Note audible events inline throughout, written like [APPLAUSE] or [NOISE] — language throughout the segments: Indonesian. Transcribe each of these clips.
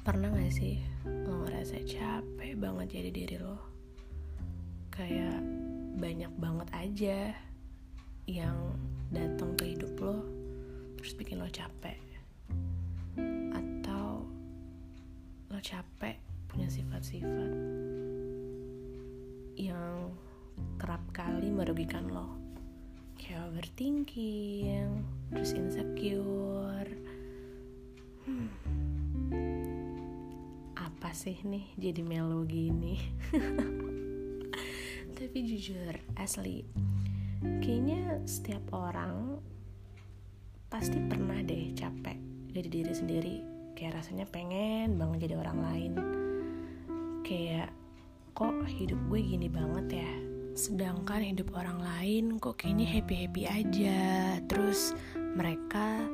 Pernah gak sih lo ngerasa capek banget jadi diri lo? Kayak banyak banget aja yang datang ke hidup lo terus bikin lo capek. Atau lo capek punya sifat-sifat yang kerap kali merugikan lo. Kayak overthinking, terus insecure. Hmm apa sih nih jadi melo gini. [LAUGHS] Tapi jujur asli kayaknya setiap orang pasti pernah deh capek jadi diri sendiri. Kayak rasanya pengen banget jadi orang lain. Kayak kok hidup gue gini banget ya? Sedangkan hidup orang lain kok kayaknya happy happy aja. Terus mereka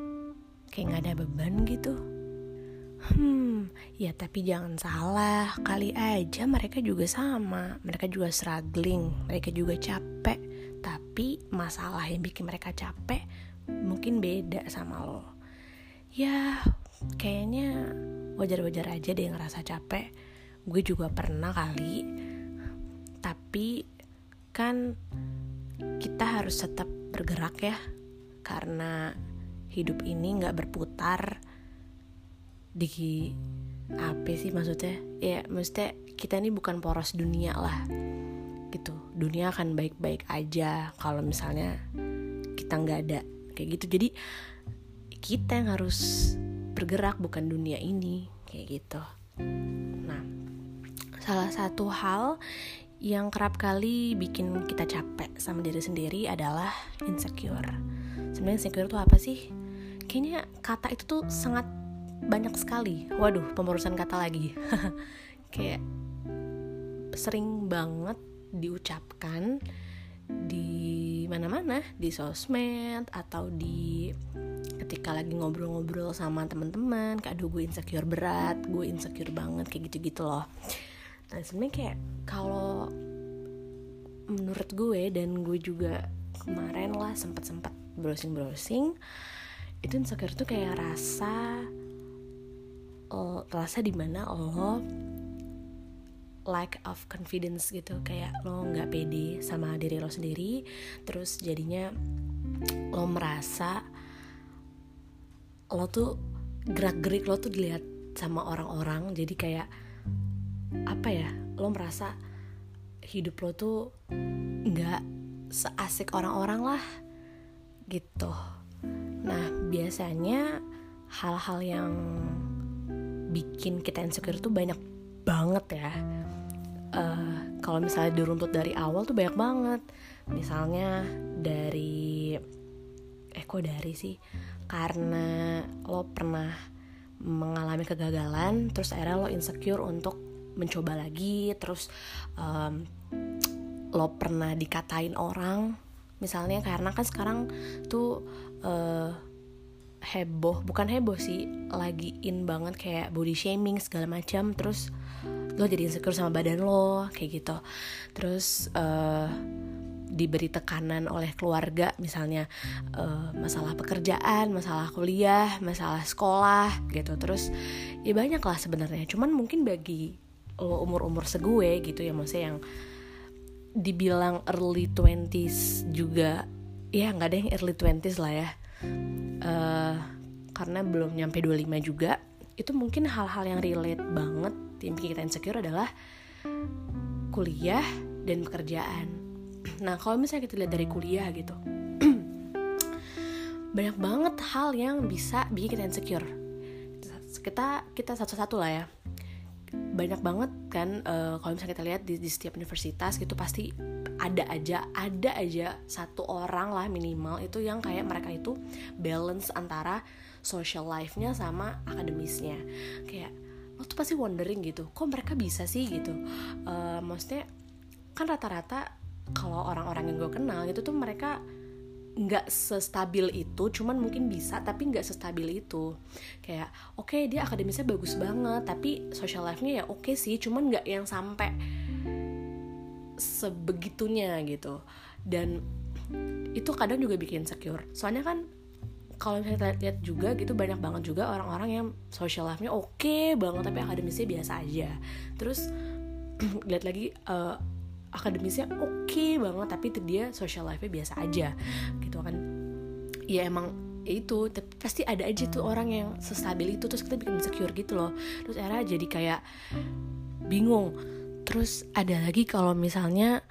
kayak nggak ada beban gitu Hmm, ya tapi jangan salah, kali aja mereka juga sama, mereka juga struggling, mereka juga capek. Tapi masalah yang bikin mereka capek mungkin beda sama lo. Ya, kayaknya wajar-wajar aja deh ngerasa capek. Gue juga pernah kali. Tapi kan kita harus tetap bergerak ya, karena hidup ini nggak berputar di apa sih maksudnya? Ya maksudnya kita ini bukan poros dunia lah. Gitu. Dunia akan baik-baik aja kalau misalnya kita nggak ada kayak gitu. Jadi kita yang harus bergerak bukan dunia ini kayak gitu. Nah salah satu hal yang kerap kali bikin kita capek sama diri sendiri adalah insecure. Sebenarnya insecure itu apa sih? Kayaknya kata itu tuh sangat banyak sekali. Waduh pembarusan kata lagi. [LAUGHS] Kayak sering banget diucapkan di mana-mana di sosmed atau di ketika lagi ngobrol-ngobrol sama teman-teman kayak aduh gue insecure berat gue insecure banget kayak gitu-gitu loh. Nah sebenarnya kayak kalau menurut gue dan gue juga kemarin lah sempat-sempat browsing-browsing itu insecure tuh kayak rasa uh, rasa di mana lo lack of confidence gitu. Kayak lo nggak pede sama diri lo sendiri terus jadinya lo merasa lo tuh gerak gerik lo tuh dilihat sama orang-orang. Jadi kayak apa ya lo merasa hidup lo tuh nggak seasik orang-orang lah gitu. Nah biasanya hal-hal yang bikin kita insecure tuh banyak banget ya. Uh, kalau misalnya diruntut dari awal tuh banyak banget. Misalnya dari eh kok dari sih? Karena lo pernah mengalami kegagalan terus akhirnya lo insecure untuk mencoba lagi terus um, lo pernah dikatain orang misalnya. Karena kan sekarang tuh uh, heboh bukan heboh sih lagi in banget kayak body shaming segala macam terus lo jadi insecure sama badan lo kayak gitu. Terus uh, diberi tekanan oleh keluarga misalnya uh, masalah pekerjaan masalah kuliah masalah sekolah gitu. Terus ya banyak lah sebenarnya. Cuman mungkin bagi lo umur umur segue gitu ya maksudnya yang dibilang early 20s juga ya nggak ada yang early 20s lah ya uh, karena belum nyampe 25 juga itu mungkin hal-hal yang relate banget. Yang bikin kita insecure adalah kuliah dan pekerjaan. [CLEARS THROAT] Nah kalau misalnya kita lihat dari kuliah gitu [CLEARS THROAT] banyak banget hal yang bisa bikin kita insecure. Kita kita satu-satu lah ya banyak banget kan uh, kalau misalnya kita lihat di, di setiap universitas gitu pasti ada aja ada aja satu orang lah minimal itu yang kayak mereka itu balance antara social life-nya sama akademisnya. Kayak lo tuh pasti wondering gitu kok mereka bisa sih gitu? Uh, maksudnya kan rata-rata kalau orang-orang yang gue kenal itu tuh mereka nggak sestabil itu cuman mungkin bisa tapi nggak sestabil itu. Kayak oke okay, dia akademisnya bagus banget tapi social life-nya ya oke okay sih cuman nggak yang sampai sebegitunya gitu. Dan itu kadang juga bikin secure. Soalnya kan kalau misalnya lihat juga gitu banyak banget juga orang-orang yang social life-nya oke okay banget tapi akademisnya biasa aja. Terus [CLEARS THROAT] lihat lagi uh, akademisnya oke okay banget tapi dia social life-nya biasa aja gitu kan. Ya emang itu pasti ada aja tuh orang yang sestabil itu terus kita bikin insecure gitu loh. Terus era jadi kayak bingung. Terus ada lagi kalau misalnya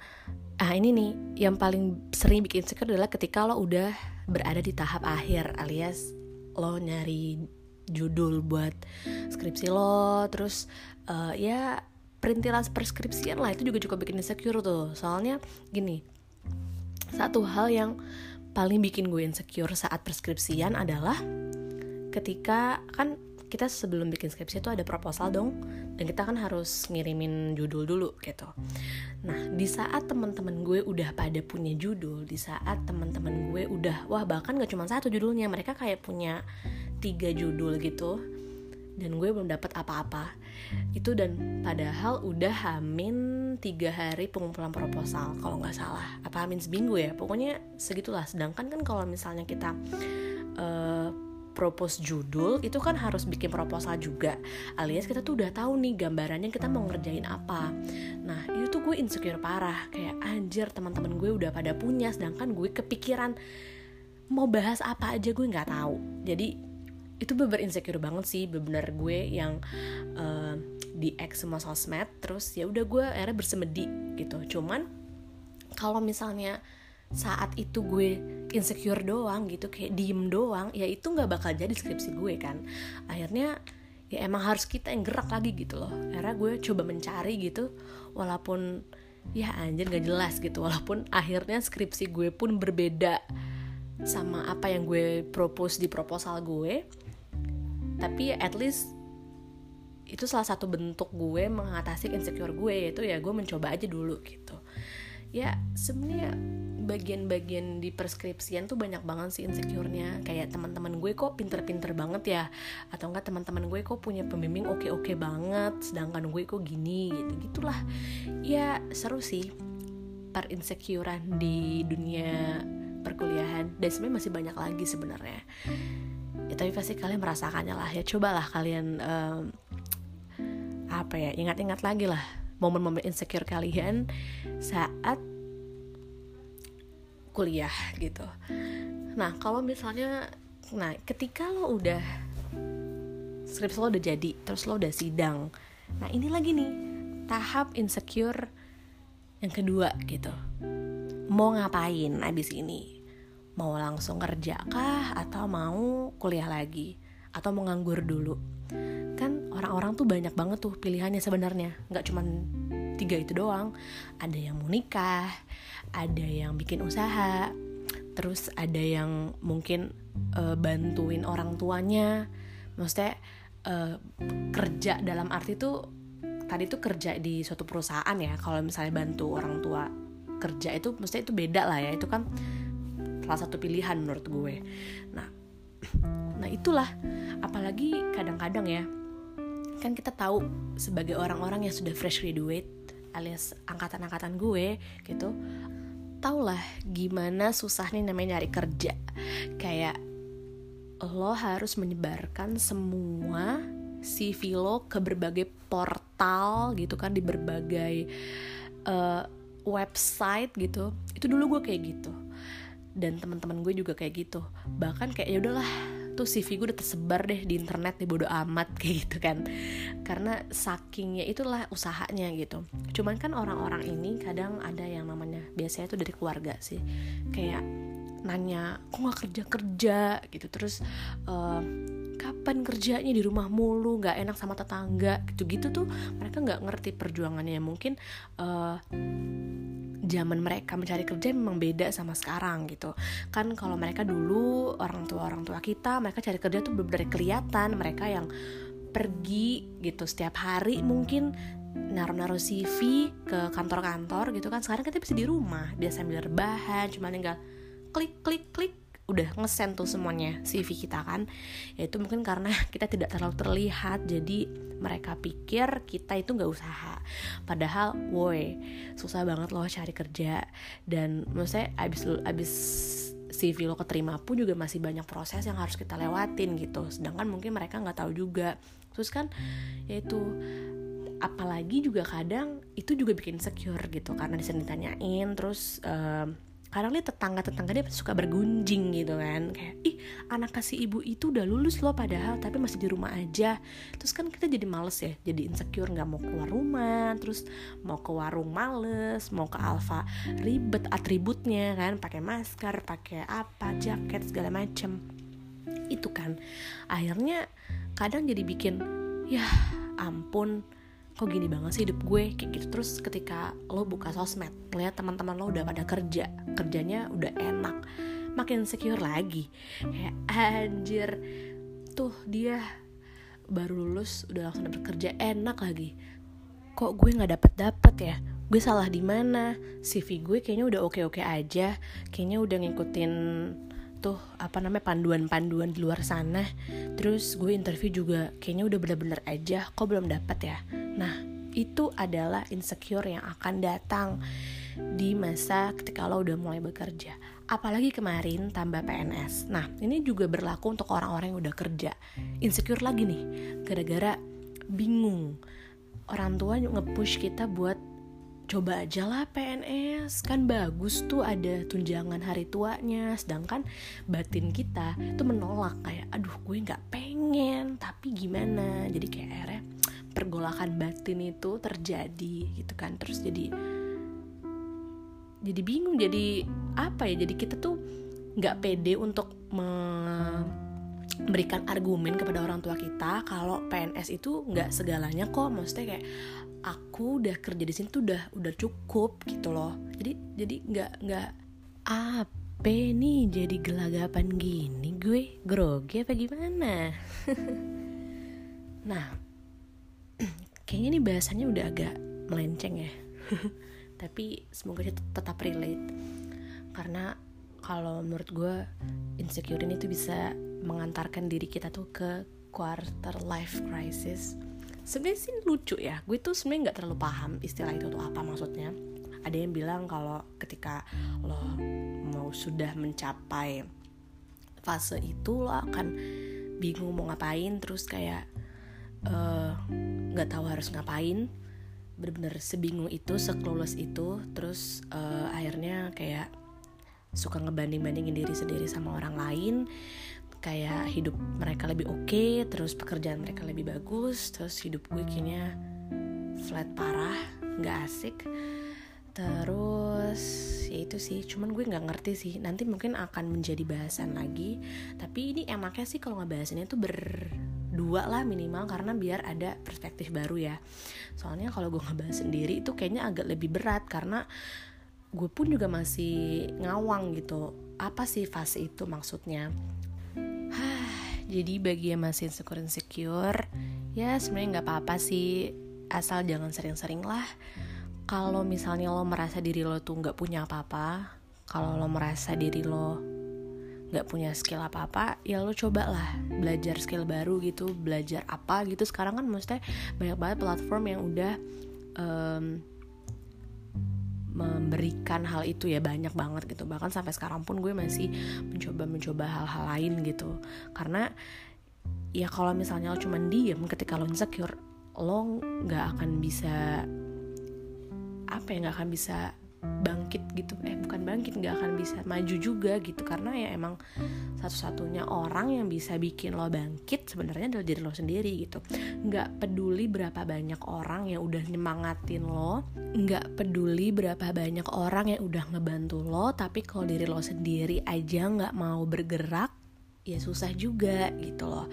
ah ini nih yang paling sering bikin insecure adalah ketika lo udah berada di tahap akhir alias lo nyari judul buat skripsi lo terus uh, ya perintilan perskripsian lah itu juga cukup bikin insecure tuh soalnya gini satu hal yang paling bikin gue insecure saat preskripsian adalah ketika kan kita sebelum bikin skripsi itu ada proposal dong dan kita kan harus ngirimin judul dulu gitu. Nah di saat teman-teman gue udah pada punya judul, di saat teman-teman gue udah wah bahkan gak cuma satu judulnya, mereka kayak punya tiga judul gitu dan gue belum dapat apa-apa. Itu dan padahal udah hamin tiga hari pengumpulan proposal kalau nggak salah. Apa hamin seminggu ya? Pokoknya segitulah. Sedangkan kan kalau misalnya kita uh, propose judul itu kan harus bikin proposal juga. Alias kita tuh udah tahu nih gambarannya kita mau ngerjain apa. Nah itu tuh gue insecure parah. Kayak anjir teman-teman gue udah pada punya sedangkan gue kepikiran mau bahas apa aja gue nggak tahu. Jadi itu bener insecure banget sih bener gue yang uh, di ex semua sosmed terus ya udah gue akhirnya bersemedi gitu. Cuman kalau misalnya saat itu gue insecure doang gitu kayak diem doang ya itu nggak bakal jadi skripsi gue kan. Akhirnya ya emang harus kita yang gerak lagi gitu loh. Akhirnya gue coba mencari gitu walaupun ya anjir gak jelas gitu walaupun akhirnya skripsi gue pun berbeda sama apa yang gue propose di proposal gue tapi at least itu salah satu bentuk gue mengatasi insecure gue yaitu ya gue mencoba aja dulu gitu. Ya sebenarnya bagian-bagian di preskripsian tuh banyak banget sih insecure-nya. Kayak teman-teman gue kok pinter-pinter banget ya. Atau enggak teman-teman gue kok punya pembimbing oke-oke banget sedangkan gue kok gini gitu gitulah. Ya seru sih per insecurean di dunia perkuliahan. Dan sebenarnya masih banyak lagi sebenarnya ya tapi pasti kalian merasakannya lah. Ya cobalah kalian um, apa ya ingat-ingat lagi lah momen-momen insecure kalian saat kuliah gitu. Nah kalau misalnya nah ketika lo udah skripsi lo udah jadi terus lo udah sidang nah ini lagi nih tahap insecure yang kedua gitu. Mau ngapain abis ini mau langsung kerja kah atau mau kuliah lagi atau mau nganggur dulu? Kan orang-orang tuh banyak banget tuh pilihannya sebenarnya. Nggak cuma tiga itu doang. Ada yang mau nikah ada yang bikin usaha terus ada yang mungkin uh, bantuin orang tuanya. Maksudnya uh, kerja dalam arti tuh tadi tuh kerja di suatu perusahaan ya. Kalau misalnya bantu orang tua kerja itu maksudnya itu beda lah ya. Itu kan salah satu pilihan menurut gue. Nah [CLEARS THROAT] nah itulah. Apalagi kadang-kadang ya kan kita tahu sebagai orang-orang yang sudah fresh graduate alias angkatan-angkatan gue gitu lah gimana susahnya namanya nyari kerja. Kayak lo harus menyebarkan semua CV lo ke berbagai portal gitu kan di berbagai uh, website gitu. Itu dulu gue kayak gitu dan teman-teman gue juga kayak gitu. Bahkan kayak ya udahlah tuh CV gue udah tersebar deh di internet di bodo amat [LAUGHS] kayak gitu kan. Karena sakingnya itulah usahanya gitu. Cuman kan orang-orang ini kadang ada yang namanya biasanya tuh dari keluarga sih. Kayak nanya kok nggak kerja kerja gitu. Terus uh, kapan kerjanya di rumah mulu? Nggak enak sama tetangga? Gitu gitu tuh mereka nggak ngerti perjuangannya. Mungkin uh, zaman mereka mencari kerja memang beda sama sekarang gitu. Kan kalau mereka dulu orang tua orang tua kita mereka cari kerja tuh benar-benar kelihatan. Mereka yang pergi gitu setiap hari mungkin naruh-naruh CV ke kantor-kantor gitu kan. Sekarang kita bisa di rumah biasa sambil rebahan cuma tinggal klik klik klik udah ngesen tuh semuanya CV kita kan. Ya itu mungkin karena [LAUGHS] kita tidak terlalu terlihat jadi mereka pikir kita itu nggak usaha. Padahal woi susah banget loh cari kerja. Dan maksudnya abis abis CV lo keterima pun juga masih banyak proses yang harus kita lewatin gitu. Sedangkan mungkin mereka nggak tahu juga. Terus kan yaitu apalagi juga kadang itu juga bikin secure gitu. Karena di sini ditanyain terus um, kadang lihat tetangga-tetangga dia suka bergunjing gitu kan. Kayak ih anak kasih ibu itu udah lulus loh padahal tapi masih di rumah aja. Terus kan kita jadi males ya jadi insecure nggak mau keluar rumah terus mau ke warung males mau ke alfa ribet atributnya kan pakai masker pakai apa jaket segala macem. Itu kan. Akhirnya kadang jadi bikin ya ampun kok gini banget sih hidup gue? Kayak gitu. Terus ketika lo buka sosmed lihat teman-teman lo udah pada kerja kerjanya udah enak makin secure lagi. Kayak anjir tuh dia baru lulus udah langsung dapet kerja enak lagi. Kok gue nggak dapet dapet ya? Gue salah di mana? CV gue kayaknya udah oke oke aja kayaknya udah ngikutin tuh apa namanya panduan-panduan di luar sana terus gue interview juga kayaknya udah bener-bener aja kok belum dapet ya Nah, itu adalah insecure yang akan datang di masa ketika lo udah mulai bekerja. Apalagi kemarin tambah PNS. Nah, ini juga berlaku untuk orang-orang yang udah kerja. Insecure lagi nih, gara-gara bingung. Orang tua nge-push kita buat coba aja lah PNS kan bagus tuh ada tunjangan hari tuanya. Sedangkan batin kita tuh menolak kayak aduh gue nggak pengen. Tapi gimana? Jadi kayak akhirnya pergolakan batin itu terjadi gitu kan. Terus jadi jadi bingung jadi apa ya? Jadi kita tuh nggak pede untuk memberikan argumen kepada orang tua kita kalau PNS itu nggak segalanya kok. Maksudnya kayak aku udah kerja di sini tuh udah udah cukup gitu loh. Jadi jadi nggak nggak apa nih jadi gelagapan gini gue? Grogi apa gimana? [LAUGHS] Nah [CLEARS THROAT] kayaknya ini bahasanya udah agak melenceng ya. [LAUGHS] Tapi semoga tetap relate. Karena kalau menurut gue insecure ini tuh bisa mengantarkan diri kita tuh ke quarter life crisis sebenarnya sih lucu ya. Gue tuh sebenarnya nggak terlalu paham istilah itu tuh apa maksudnya. Ada yang bilang kalau ketika lo mau sudah mencapai fase itu lo akan bingung mau ngapain terus kayak Eh, nggak uh, tahu harus ngapain. Bener-bener sebingung itu sekelulus itu terus uh, akhirnya kayak suka ngebanding-bandingin diri sendiri sama orang lain kayak hidup mereka lebih oke okay, terus pekerjaan mereka lebih bagus terus hidup gue kayaknya flat parah nggak asik. Terus ya itu sih cuman gue nggak ngerti sih nanti mungkin akan menjadi bahasan lagi. Tapi ini enaknya sih kalau ngebahasinnya tuh ber dua lah minimal karena biar ada perspektif baru ya. Soalnya kalau gue ngebahas sendiri itu kayaknya agak lebih berat karena gue pun juga masih ngawang gitu. Apa sih fase itu maksudnya jadi bagi yang masih insecure insecure ya sebenarnya nggak apa-apa sih. Asal jangan sering-sering lah. Kalau misalnya lo merasa diri lo tuh nggak punya apa-apa kalau lo merasa diri lo nggak punya skill apa-apa ya lo coba lah belajar skill baru gitu belajar apa gitu. Sekarang kan maksudnya banyak banget platform yang udah um, memberikan hal itu ya banyak banget gitu. Bahkan sampai sekarang pun gue masih mencoba mencoba hal-hal lain gitu. Karena ya kalau misalnya lo cuman diem ketika lo insecure lo nggak akan bisa apa ya nggak akan bisa bangkit gitu. Eh bukan bangkit nggak akan bisa maju juga gitu. Karena ya emang satu-satunya orang yang bisa bikin lo bangkit sebenarnya adalah diri lo sendiri gitu. Nggak peduli berapa banyak orang yang udah nyemangatin lo nggak peduli berapa banyak orang yang udah ngebantu lo tapi kalau diri lo sendiri aja nggak mau bergerak ya susah juga gitu loh.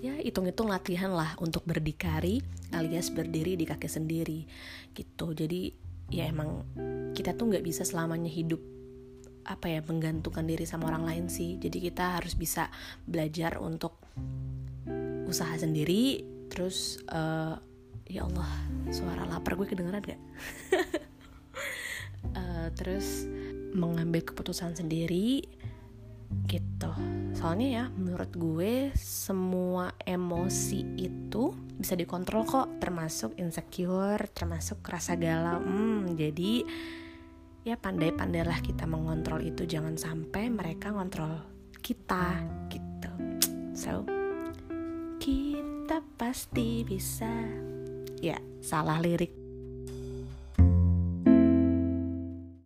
Ya hitung-hitung latihan lah untuk berdikari alias berdiri di kaki sendiri gitu. Jadi ya emang kita tuh nggak bisa selamanya hidup apa ya menggantungkan diri sama orang lain sih. Jadi kita harus bisa belajar untuk usaha sendiri terus uh, ya Allah suara lapar gue kedengeran gak uh, [LAUGHS] terus mengambil keputusan sendiri gitu. Soalnya ya menurut gue semua emosi itu bisa dikontrol kok termasuk insecure termasuk rasa galau. Hmm, jadi ya pandai-pandailah kita mengontrol itu. Jangan sampai mereka ngontrol kita gitu. So kita pasti bisa. Ya salah lirik